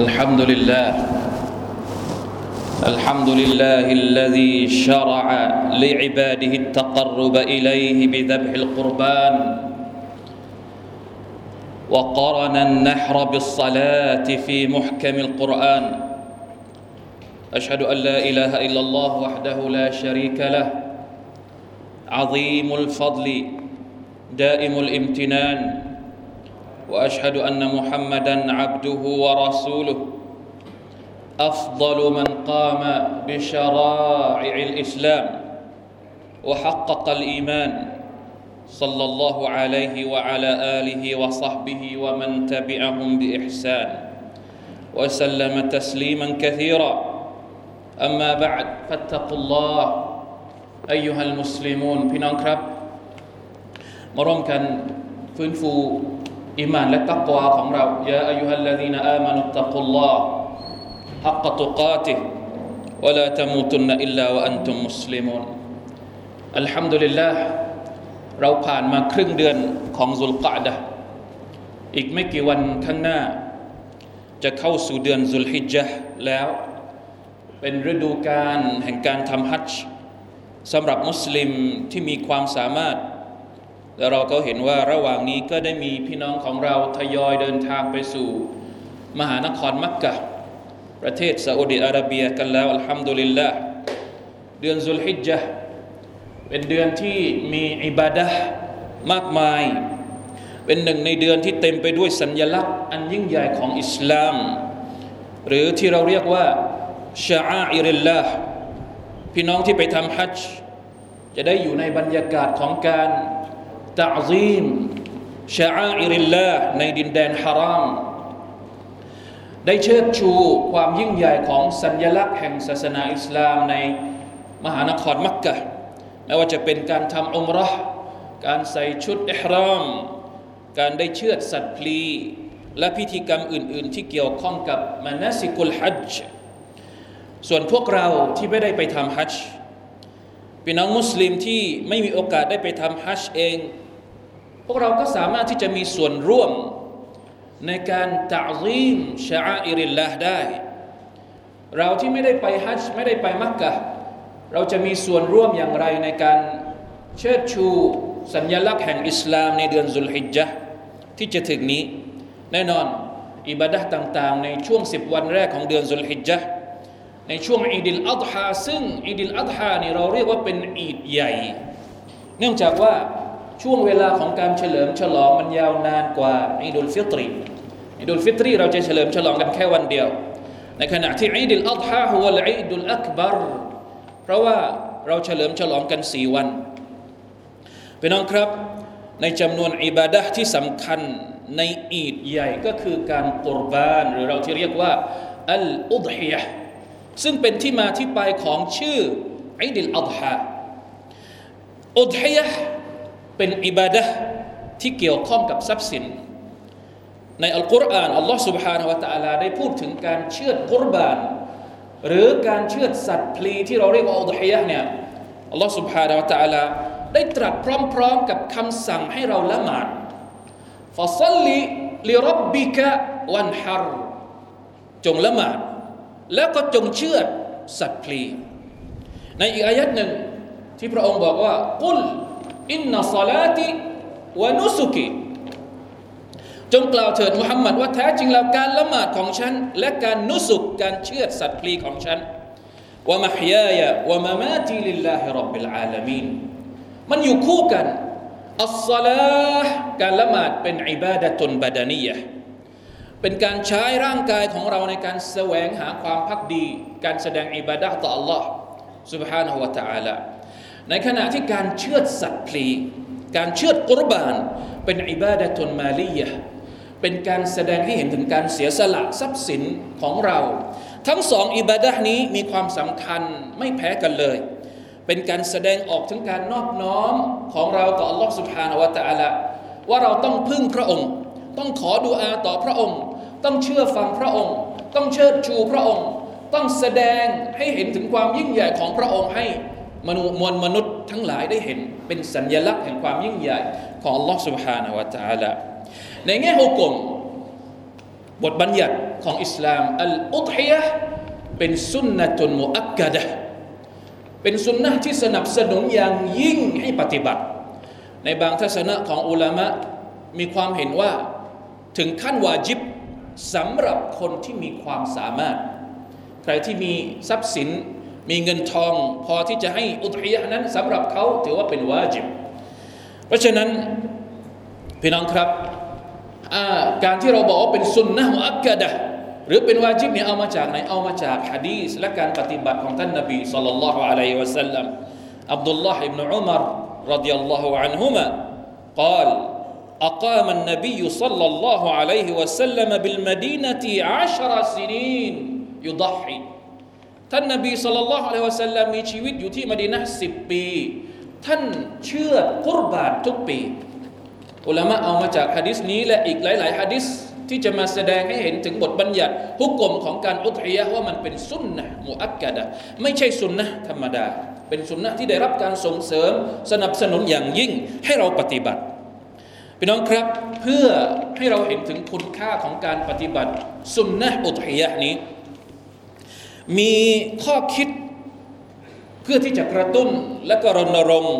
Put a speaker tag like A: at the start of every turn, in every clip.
A: الحمد لله. الحمد لله الذي شرع لعباده التقرب إليه بذبح القربان. وقرن النحر بالصلاة في محكم القرآن. أشهد أن لا إله إلا الله وحده لا شريك له. عظيم الفضل دائم الامتنان. واشهد ان محمدا عبده ورسوله افضل من قام بشرائع الاسلام وحقق الايمان صلى الله عليه وعلى اله وصحبه ومن تبعهم باحسان وسلم تسليما كثيرا اما بعد فاتقوا الله ايها المسلمون พี่น้องครับมาร่วมกันฟื้นฟู อิมานและตักวาของเรายาอายุฮัลลดีนอามานุตตักุลลอฮ์ حق تقاته ولا تموتن إلا وأنتم مسلمون الحمد لله เราผ่านมาครึ่งเดือนของซุลกะดะอีกไม่กี่วันข้างหน้า จะเข้าสู่เดือนซุลฮิจญะแล้ว เป็นฤดูการแห่งการทำฮัจจ์สำหรับมุสลิมที่มีความสามารถ และเราก็เห็นว่าระหว่างนี้ก็ได้มีพี่น้องของเราทยอยเดินทางไปสู่ มหานครมักกะ ประเทศซาอุดิอาระเบียกันแล้วอัลฮัมดุลิลละเดือนซุลฮิจญะเป็นเดือนที่มีอิบาดะมากมาย เป็นหนึ่งในเดือนที่เต็มไปด้วยสัญญลักษณ์ อันยิ่งใหญ่ของอิสลาม หรือที่เราเรียกว่าชาอาอิริลลาพี่น้องที่ไปทำฮัจจ์จะได้อยู่ในบรรยากาศของการ ตะซีมชาอาอิริลลาในดินแดนฮาราม ได้เชิดชูความยิ่งใหญ่ของสัญญลักษณ์แห่งศาสนาอิสลามในมหานครมักกะไม่ว่าจะเป็นการทำอุมรห์การใส่ชุดอิหราม การได้เชือดสัตว์พลีและพิธีกรรมอื่น ๆ ที่เกี่ยวข้องกับมานาสิกุลฮัจส่วนพวกเราที่ไม่ได้ไปทำฮัจพี่น้องมุสลิมที่ไม่มีโอกาสได้ไปทำฮัจเอง พวกเราก็สามารถที่จะมีส่วนร่วมในการตะซีมชาอิริลลาห์ได้ เราที่ไม่ได้ไปฮัจจ์ไม่ได้ไปมักกะเราจะมีส่วนร่วมอย่างไรในการเชิดชูสัญญลักษณ์แห่งอิสลามในเดือนซุลฮิจญะที่จะถึงนี้ แน่นอนอิบาดะต่างๆ ในช่วงสิบวันแรกของเดือนซุลฮิจญะในช่วงอีดิลอัฎฮาซึ่งอีดิลอัฎฮานี่เราเรียกว่าเป็นอีดใหญ่ เนื่องจากว่า ช่วงเวลาของการเฉลิมฉลองมันยาวนานกว่าอีดุลฟิตรีอีดุลฟิตรีเราจะเฉลิมฉลองกันแค่วันเดียว ในขณะที่อีดิลอัฎฮาهو العيد الأكبرเพราะว่าเราเฉลิมฉลองกันสี่วันพี่น้องครับ ในจำนวนอิบาดะที่สำคัญในอีดใหญ่ก็คือการกุรบาน หรือเราที่เรียกว่าอัลอุดฮิยะซึ่งเป็นที่มาที่ไปของชื่ออิดิลอัฎฮาอุดฮิยะ เป็นอิบาดะที่เกี่ยวข้องกับทรัพย์สิน ในอัลกุรอานอัลลอฮ์ سبحانه และ تعالى ได้พูดถึงการเชือดกุรบาน หรือการเชือดสัตว์พลีที่เราเรียกว่าอุดฮิยะเนี่ยอัลลอฮ์ سبحانه และ تعالى ได้ตรัสพร้อมๆกับคำสั่งให้เราละหมาดฟาซัลลิลิรับบิกะวันฮารจงละหมาด แล้วก็จงเชือดสัตว์พลี ในอีกอายัดหนึ่งที่พระองค์บอกว่ากุล อินนัสลาติวนุสุกิจงกล่าวเถิดมุฮัมมัดว่าแท้จริงแล้วการละหมาดของฉัน และการนุสุกการเชือดสัตว์พลีของฉันวะมะฮยายะวะมะมาติลิลลาฮิรับบิลอาลามีนมันอยู่คู่กันอัสซาลาห์การละหมาดเป็นอิบาดะตุนบาดานียะเป็นการใช้ร่างกายของเราในการแสวงหาความพักดี การแสดงอิบาดะต่อ Allah سبحانه และ تعالى ในขณะที่การเชือดสัตว์พลี การเชือดกุรบาน เป็นอิบาดะตุนมาลียะเป็นการแสดงให้เห็นถึงการเสียสละทรัพย์สินของเรา ทั้งสองอิบาดะนี้มีความสำคัญไม่แพ้กันเลย เป็นการแสดงออกถึงการนอบน้อมของเราต่อ Allah سبحانه และ تعالى ว่าเราต้องพึ่งพระองค์ ต้องขอดุอาต่อพระองค์ ต้องเชื่อฟังพระองค์ ต้องเชิดชูพระองค์ ต้องแสดงให้เห็นถึงความยิ่งใหญ่ของพระองค์ให้ มนุษย์มวลมนุษย์ทั้งหลายได้เห็นเป็นสัญญลักษณ์แห่งความยิ่งใหญ่ของ Allah سبحانه และ تعالى ในแง่ฮุกม บทบัญญัติของอิสลามอัลอุทฮิยะเป็นสุนนะตุนมุอักกะดะเป็นสุนนะที่สนับสนุนอย่างยิ่งให้ปฏิบัติ ในบางทัศนะของอุลามะมีความเห็นว่าถึงขั้นวาจิบสำหรับคนที่มีความสามารถ ใครที่มีทรัพย์สิน มีเงินทอง พอที่จะให้อุทยะนั้นสำหรับเขาถือว่าเป็นวาจิบ เพราะฉะนั้นพี่น้องครับการที่เราบอกว่าเป็นสุนนะมุอักกะดะหรือเป็นวาจิบเนี่ยเอามาจากไหนเอามาจากฮะดีษและการปฏิบัติของท่านนบีสัลลัลลอฮุอะลัยฮิวะสัลลัมอับดุลลาห์อิบนุอุมารรดิยัลลอฮุอันฮุมะ قال أقام النبي صلى الله عليه وسلم بالمدينة عشر سنين يضحي ท่านนบีสุลต่านละฮ์อะลัยวะสัลลัมมีชีวิตอยู่ที่มดีนะสิบปี ท่านเชื่อกุรบานทุกปี อุลามะเอามาจากฮะดิษนี้และอีกหลายๆฮะดิษที่จะมาแสดงให้เห็นถึงบทบัญญัติฮุกกลมของการอุทยะว่ามันเป็นสุนนะมุอักกะดะไม่ใช่สุนนะธรรมดา เป็นสุนนะที่ได้รับการส่งเสริมสนับสนุนอย่างยิ่งให้เราปฏิบัติพี่น้องครับเพื่อให้เราเห็นถึงคุณค่าของการปฏิบัติสุนนะอุทยะนี้ มีข้อคิดเพื่อที่จะกระตุ้นและก็รณรงค์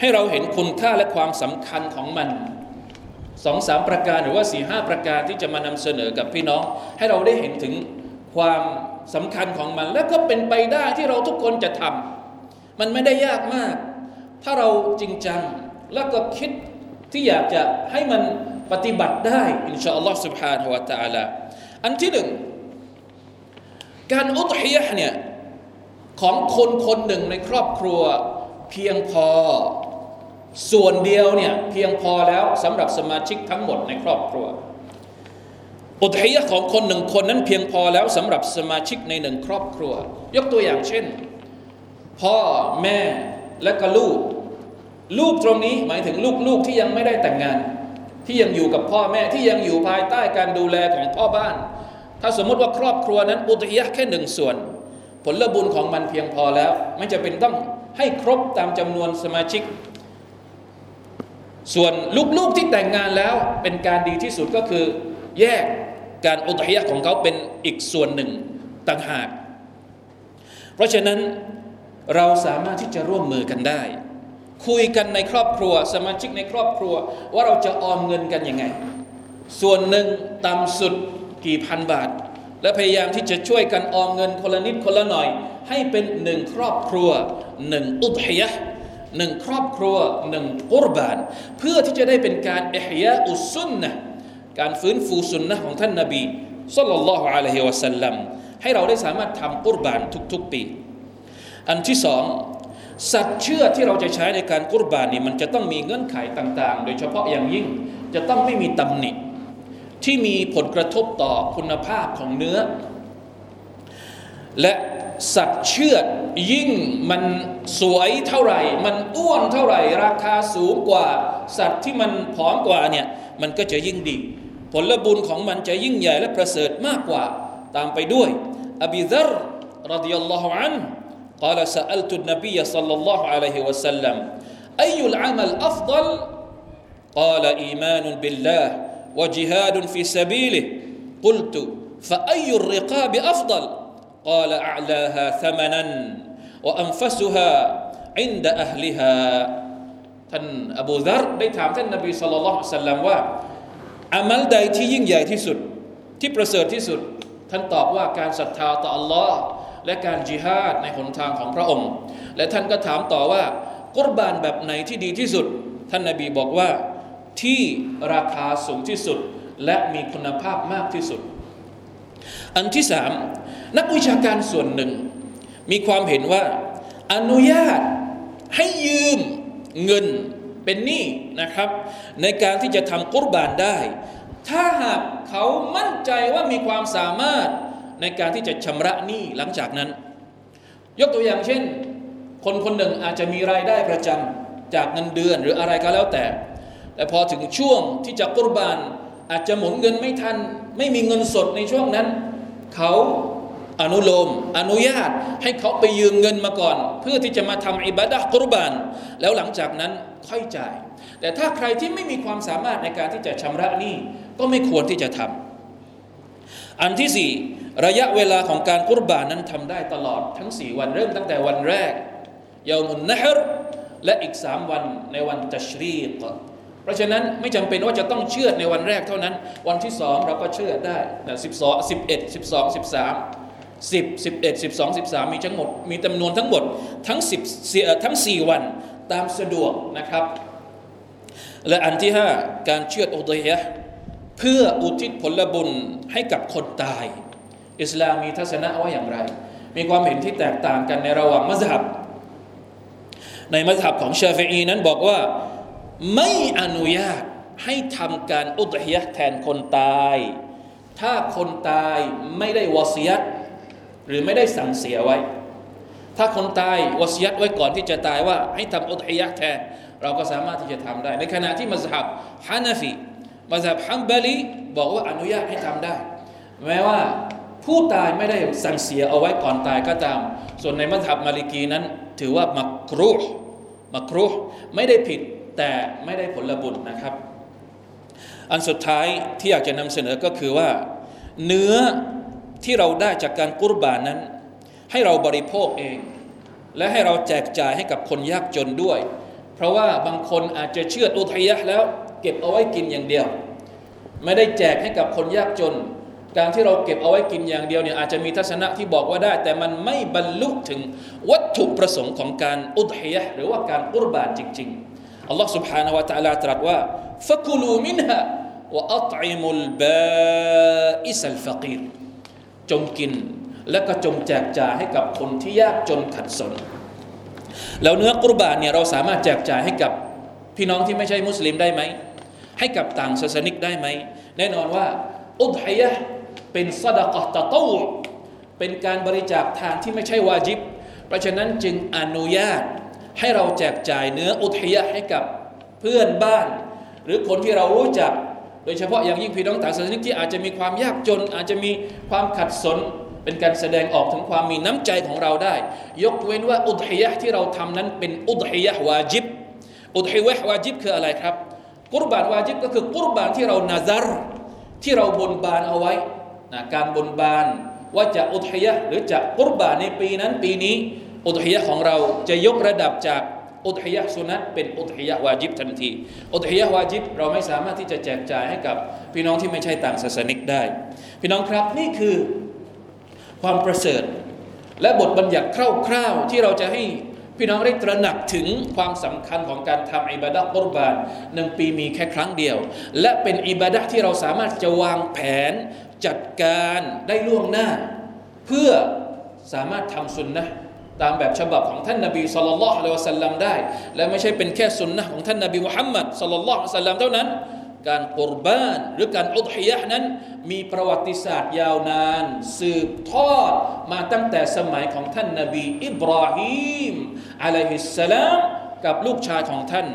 A: ให้เราเห็นคุณค่าและความสำคัญของมันสองสามประการหรือว่าสี่ห้าประการที่จะมานำเสนอกับพี่น้อง ให้เราได้เห็นถึงความสำคัญของมัน และก็เป็นไปได้ที่เราทุกคนจะทำมันไม่ได้ยากมาก ถ้าเราจริงจังแล้วก็คิดที่อยากจะให้มันปฏิบัติได้อินชาอัลลอฮ์ سبحانه และ تعالى อันที่หนึ่ง การอุทฮิยะเนี่ยของคนคนหนึ่งในครอบครัวเพียงพอส่วนเดียวเนี่ยเพียงพอแล้วสำหรับสมาชิกทั้งหมดในครอบครัว อุทยะของคนหนึ่งคนนั้นเพียงพอแล้วสำหรับสมาชิกในหนึ่งครอบครัว ยกตัวอย่างเช่น พ่อแม่และก็ลูก ลูกตรงนี้หมายถึงลูกๆที่ยังไม่ได้แต่งงาน ที่ยังอยู่กับพ่อแม่ที่ยังอยู่ภายใต้การดูแลของพ่อบ้าน ถ้าสมมติว่าครอบครัวนั้นอุทยะแค่หนึ่งส่วน ผลบุญของมันเพียงพอแล้ว ไม่จะเป็นต้องให้ครบตามจำนวนสมาชิก ส่วนลูกๆที่แต่งงานแล้วเป็นการดีที่สุดก็คือ แยกการอุทยะของเขาเป็นอีกส่วนหนึ่งต่างหาก เพราะฉะนั้นเราสามารถที่จะร่วมมือกันได้ คุยกันในครอบครัว สมาชิกในครอบครัว ว่าเราจะออมเงินกันยังไง ส่วนหนึ่งต่ำสุด กี่พันบาท และพยายามที่จะช่วยกันออมเงินคนละนิดคนละหน่อย ให้เป็นหนึ่งครอบครัวหนึ่งอุทยะหนึ่งครอบครัวหนึ่งกุรบาน เพื่อที่จะได้เป็นการเอฮยาอุสุนนะการฟื้นฟูสุนนะของท่านนาบีสุลลัลลอฮุอะลัยฮิวะสัลลัมให้เราได้สามารถทำกุรบานทุกๆปี อันที่สองสัตว์เชื่อที่เราจะใช้ในการกุรบานนี่มันจะต้องมีเงื่อนไขต่าง ๆ โดยเฉพาะอย่างยิ่งจะต้องไม่มีตำหนิ ที่มีผลกระทบต่อคุณภาพของเนื้อ และสัตว์เชือดยิ่งมันสวยเท่าไหร่ มันอ้วนเท่าไหร่ ราคาสูงกว่า สัตว์ที่มันผอมกว่าเนี่ยมันก็จะยิ่งดี ผลบุญของมันจะยิ่งใหญ่และประเสริฐมากกว่า ตามไปด้วย อบิดรรดิยัลลอฮุอัน قال سألت النبي صلى الله عليه وسلم أي العمل أفضل قال إيمان بالله وجهاد في سبيله قلت فأي الرقاب أفضل قال أعلاها ثمنا وأنفسها عند أهلها ท่านอบูดาร์ได้ถามท่านนบีสุลต่านสัลลัมว่าอามัลใดที่ยิ่งใหญ่ที่สุด ที่ประเสริฐที่สุด ท่านตอบว่าการศรัทธาต่อ Allah และการจิฮาดในหนทางของพระองค์ และท่านก็ถามต่อว่ากุรบานแบบไหนที่ดีที่สุด ท่านนบีบอกว่า ที่ราคาสูงที่สุดและมีคุณภาพมากที่สุด อันที่สามนักวิชาการส่วนหนึ่ง มีความเห็นว่า อนุญาตให้ยืมเงินเป็นหนี้นะครับ ในการที่จะทำกุรบานได้ ถ้าหากเขามั่นใจว่ามีความสามารถในการที่จะชำระหนี้หลังจากนั้น ยกตัวอย่างเช่น คนคนหนึ่งอาจจะมีรายได้ประจำจากเงินเดือนหรืออะไรก็แล้วแต่ แต่พอถึงช่วงที่จะกุรบาน อาจจะหมุนเงินไม่ทัน ไม่มีเงินสดในช่วงนั้น เขาอนุโลม อนุญาตให้เขาไปยืมเงินมาก่อน เพื่อที่จะมาทำอิบาดะกุรบาน แล้วหลังจากนั้นค่อยจ่าย แต่ถ้าใครที่ไม่มีความสามารถในการที่จะชำระหนี้ก็ไม่ควรที่จะทำอันที่สี่ระยะเวลาของการกุรบานนั้นทำได้ตลอดทั้งสี่วันเริ่มตั้งแต่วันแรกยามุนนะฮรและอีกสามวันในวันตัชรีก เพราะฉะนั้นไม่จำเป็นว่าจะต้องเชื่อในวันแรกเท่านั้น วันที่สองเราก็เชื่อได้สิบสองสิบเอ็ดสิบสองสิบสามสิบสิบเอ็ดสิบสองสิบสามมีทั้งหมดมีจำนวนทั้งหมดทั้งสิบทั้งสี่วันตามสะดวกนะครับ และอันที่ห้าการเชื่ออุดยะเพื่ออุทิศผลบุญให้กับคนตาย อิสลามมีทัศนะว่าอย่างไร มีความเห็นที่แตกต่างกันในระหว่างมัสยิดในมัสยิดของชาฟีอีนั้นบอกว่า ไม่อนุญาตให้ทำการอุดฮิยะแทนคนตาย ถ้าคนตายไม่ได้วอซียตหรือไม่ได้สั่งเสียไว้ ถ้าคนตายวอซียตไว้ก่อนที่จะตายว่า ให้ทำอุดฮิยะแทน เราก็สามารถที่จะทำได้ ในขณะที่มัสยิดฮานาฟีมัสยิดฮัมบาลีบอกว่าอนุญาตให้ทำได้ แม้ว่าผู้ตายไม่ได้สั่งเสียเอาไว้ก่อนตายก็ตาม ส่วนในมัสยิดมาลิกีนั้น ถือว่ามักรุหมักรุหไม่ได้ผิด แต่ไม่ได้ผลบุญนะครับ อันสุดท้ายที่อยากจะนำเสนอก็คือว่า เนื้อที่เราได้จากการกุรบานนั้น ให้เราบริโภคเอง และให้เราแจกจ่ายให้กับคนยากจนด้วย เพราะว่าบางคนอาจจะเชื่ออุทยะแล้ว เก็บเอาไว้กินอย่างเดียว ไม่ได้แจกให้กับคนยากจน การที่เราเก็บเอาไว้กินอย่างเดียวเนี่ยอาจจะมีทัศนะที่บอกว่าได้ แต่มันไม่บรรลุถึงวัตถุประสงค์ของการอุทยะหรือว่าการกุรบานจริง ๆ อัลลอฮ์ سبحانه และ تعالى ตรัสว่าฟะกุลูมินฮะวะอัตอิมุลบาอิสัลฟะกีรจงกินและก็จงแจกจ่ายให้กับคนที่ยากจนขัดสน แล้วเนื้อกุรบานเนี่ยเราสามารถแจกจ่ายให้กับพี่น้องที่ไม่ใช่มุสลิมได้ไหม ให้กับต่างศาสนิกได้ไหม แน่นอนว่า อุดฮิยะเป็นสดกะตะตูเป็นการบริจาคทานที่ไม่ใช่วาจิบ เพราะฉะนั้นจึงอนุญาต ให้เราแจกจ่ายเนื้ออุทยะให้กับเพื่อนบ้าน หรือคนที่เรารู้จัก โดยเฉพาะอย่างยิ่งพี่น้องต่างศาสนาที่อาจจะมีความยากจน อาจจะมีความขัดสนเป็นการแสดงออกถึงความมีน้ำใจของเราได้ ยกเว้นว่าอุทยะที่เราทำนั้นเป็นอุทยะวาจิบอุทยะวาจิบคืออะไรครับ กุรบานวาจิบก็คือกุรบานที่เรานาซารที่เราบนบานเอาไว้นะการบนบานว่าจะอุทยะหรือจะกุรบานในปีนั้นปีนี้ อุทยะของเราจะยกระดับจากอุทยะสุนัตเป็นอุทยะวาจิบทันที อุทยะวาจิบเราไม่สามารถที่จะแจกจ่ายให้กับพี่น้องที่ไม่ใช่ต่างศาสนิกได้ พี่น้องครับนี่คือความประเสริฐ และบทบัญญัติคร่าวๆที่เราจะให้พี่น้องได้ตระหนักถึงความสำคัญของการทำอิบาดะกุรบานหนึ่งปีมีแค่ครั้งเดียว และเป็นอิบาดะที่เราสามารถจะวางแผนจัดการได้ล่วงหน้า เพื่อสามารถทำสุนนะ ตามแบบฉบับของท่านนบีสุลต่านละฮ์อัลสัลลัมได้ และไม่ใช่เป็นแค่สุนนะของท่านนบีมุฮัมมัดสุลต่านละฮ์อัลสัลลัมเท่านั้น การกุรบานหรือการอุดฮิยะนั้น มีประวัติศาสตร์ยาวนาน สืบทอดมาตั้งแต่สมัยของท่านนบีอิบราฮิมอะลัยฮิสสลามกับลูกชายของท่าน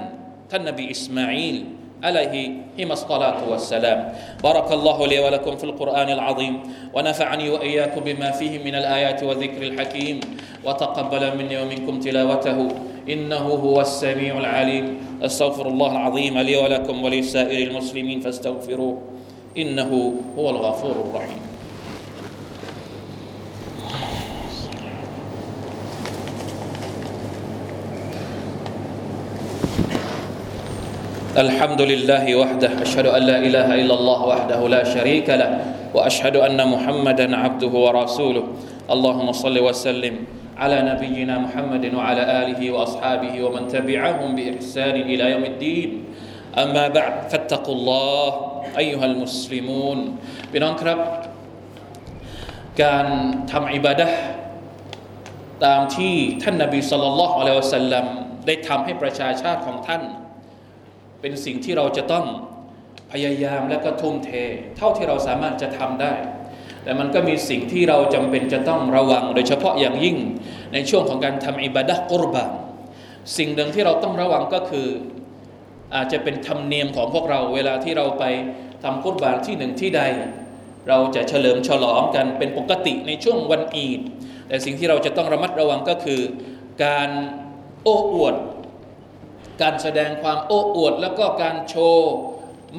A: ท่านนบีอิสมาอิล عليه هما الصلاة والسلام. بارك الله لي ولكم في القرآن العظيم ونفعني وإياكم بما فيه من الآيات والذكر الحكيم. وتقبل مني ومنكم تلاوته إنه هو السميع العليم. أستغفر الله العظيم لي ولكم ولسائر المسلمين فاستغفروه إنه هو الغفور الرحيم. الحمد لله وحده أشهد أن لا إله إلا الله وحده لا شريك له وأشهد أن محمدا عبده ورسوله. اللهم صل وسلم على نبينا محمد وعلى آله وأصحابه ومن تبعهم بإحسان إلى يوم الدين. أما بعد فاتقوا الله أيها المسلمون. بننكرب كان تم พี่น้องครับ การทำอิบาดะตามที่ท่านนบีสัลลัลลอฮุอะลัยฮิวะสัลลัมได้ทำให้ประชาชาติของท่าน เป็นสิ่งที่เราจะต้องพยายามและก็ทุ่มเท เท่าที่เราสามารถจะทำได้ แต่มันก็มีสิ่งที่เราจำเป็นจะต้องระวัง โดยเฉพาะอย่างยิ่งในช่วงของการทำอิบาดะกุรบานสิ่งหนึ่งที่เราต้องระวังก็คือ อาจจะเป็นธรรมเนียมของพวกเราเวลาที่เราไปทำกุรบานที่หนึ่งที่ใด เราจะเฉลิมฉลองกันเป็นปกติในช่วงวันอีด แต่สิ่งที่เราจะต้องระมัดระวังก็คือ การโอ้อวด การแสดงความโอ้อวด แล้วก็การโชว์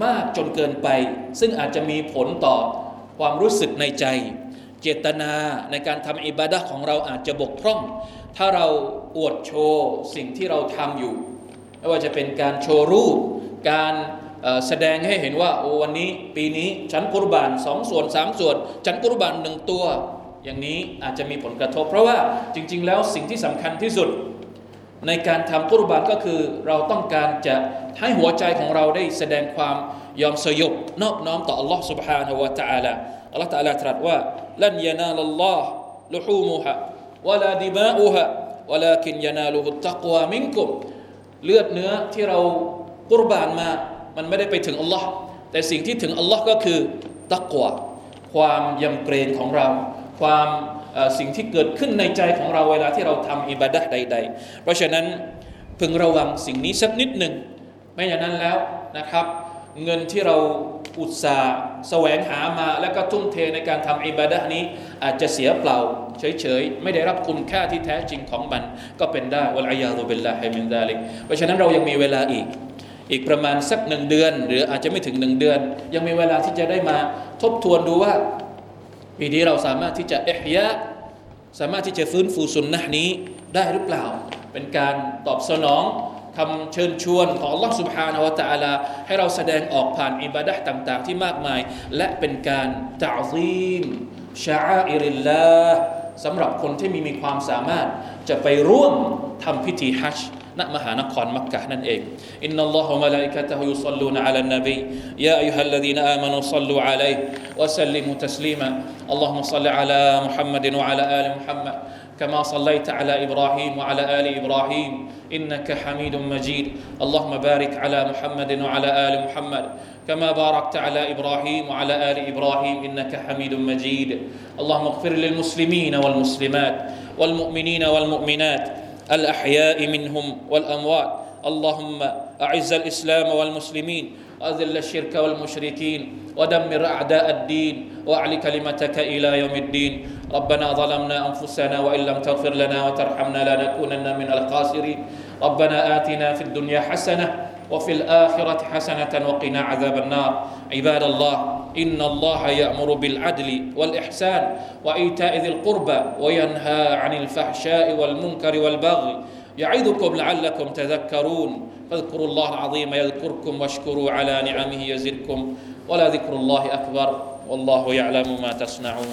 A: มากจนเกินไป ซึ่งอาจจะมีผลต่อความรู้สึกในใจ เจตนาในการทำอิบาดะของเราอาจจะบกพร่อง ถ้าเราอวดโชว์สิ่งที่เราทำอยู่ ไม่ว่าจะเป็นการโชว์รูป การแสดงให้เห็นว่าโอ้วันนี้ปีนี้ฉันกุรบานสองส่วนสามส่วน ฉันกุรบานหนึ่งตัว อย่างนี้อาจจะมีผลกระทบ เพราะว่าจริง ๆ แล้วสิ่งที่สำคัญที่สุด ในการทำกุรบานก็คือเราต้องการจะให้หัวใจของเราได้แสดงความยอมสยบนอบน้อมต่อ Allah سبحانه และ تعالى Allah تعالى ตรัสว่าลันยานาลลอฮ์ลุฮูมุฮะวะลาดิมาอุฮะวะลาคินยานาลุฮุตักวามิงกุมเลือดเนื้อที่เรากุรบานมามันไม่ได้ไปถึงอัลลอฮ์แต่สิ่งที่ถึงอัลลอฮ์ก็คือตักวาความยำเกรงของเรา ความ สิ่งที่เกิดขึ้นในใจของเราเวลาที่เราทำอิบาดะใด ๆ เพราะฉะนั้นพึงระวังสิ่งนี้สักนิดหนึ่งไม่อย่างนั้นแล้วนะครับ เงินที่เราอุตสาห์แสวงหามาแล้วก็ทุ่มเทในการทำอิบาดะนี้ อาจจะเสียเปล่า เฉยๆ ไม่ได้รับคุณค่าที่แท้จริงของมัน ก็เป็นได้วะลัยยาตุบิลลาฮิมินซาลิกเพราะฉะนั้นเรายังมีเวลาอีก อีกประมาณสักหนึ่งเดือน หรืออาจจะไม่ถึงหนึ่งเดือน ยังมีเวลาที่จะได้มาทบทวนดูว่า ปีนี้เราสามารถที่จะเอะยะสามารถที่จะฟื้นฟูสุนนะนี้ได้หรือเปล่า เป็นการตอบสนองคำเชิญชวนของ Allah سبحانه และ تعالى ให้เราแสดงออกผ่านอิบาดะต่าง ๆ ที่มากมาย และเป็นการตะซีมชาอิริลลาสำหรับคนที่มีมีความสามารถจะไปร่วมทำพิธีฮัจญ์ ณมหานครมักกะนั่นเองอินนัลลอฮฺวะมะลาอิกะตะฮุยุศ็อลลูนอะลันนบียาอัยฮัลลดีนอามานูศ็อลลูอะลัยฮิวะซัลลิมุตัสลีมาอัลลอฮุมะศ็อลลิอะลามุฮัมมัดวะอะลาอาลิมุฮัมมัด كما صليت على ابراهيم وعلى ال ابراهيم انك حميد مجيد اللهم بارك على محمد وعلى ال محمد كما باركت على ابراهيم وعلى ال ابراهيم انك حميد مجيد اللهم اغفر للمسلمين والمسلمات والمؤمنين والمؤمنات الأحياء منهم والأموات. اللهم أعز الإسلام والمسلمين واذل الشرك والمشركين ودمر أعداء الدين وأعل كلمتك إلى يوم الدين. ربنا ظلمنا أنفسنا وإن لم تغفر لنا وترحمنا لنكونن من الخاسرين. ربنا آتنا في الدنيا حسنة وفي الآخرة حسنة وقنا عذاب النار. عباد الله إن الله يأمر بالعدل والإحسان وإيتاء ذي القربى وينهى عن الفحشاء والمنكر والبغي يعظكم لعلكم تذكرون. فاذكروا الله العظيم يذكركم واشكروا على نعمه يزدكم. ولا ذكر الله أكبر. والله يعلم ما تصنعون.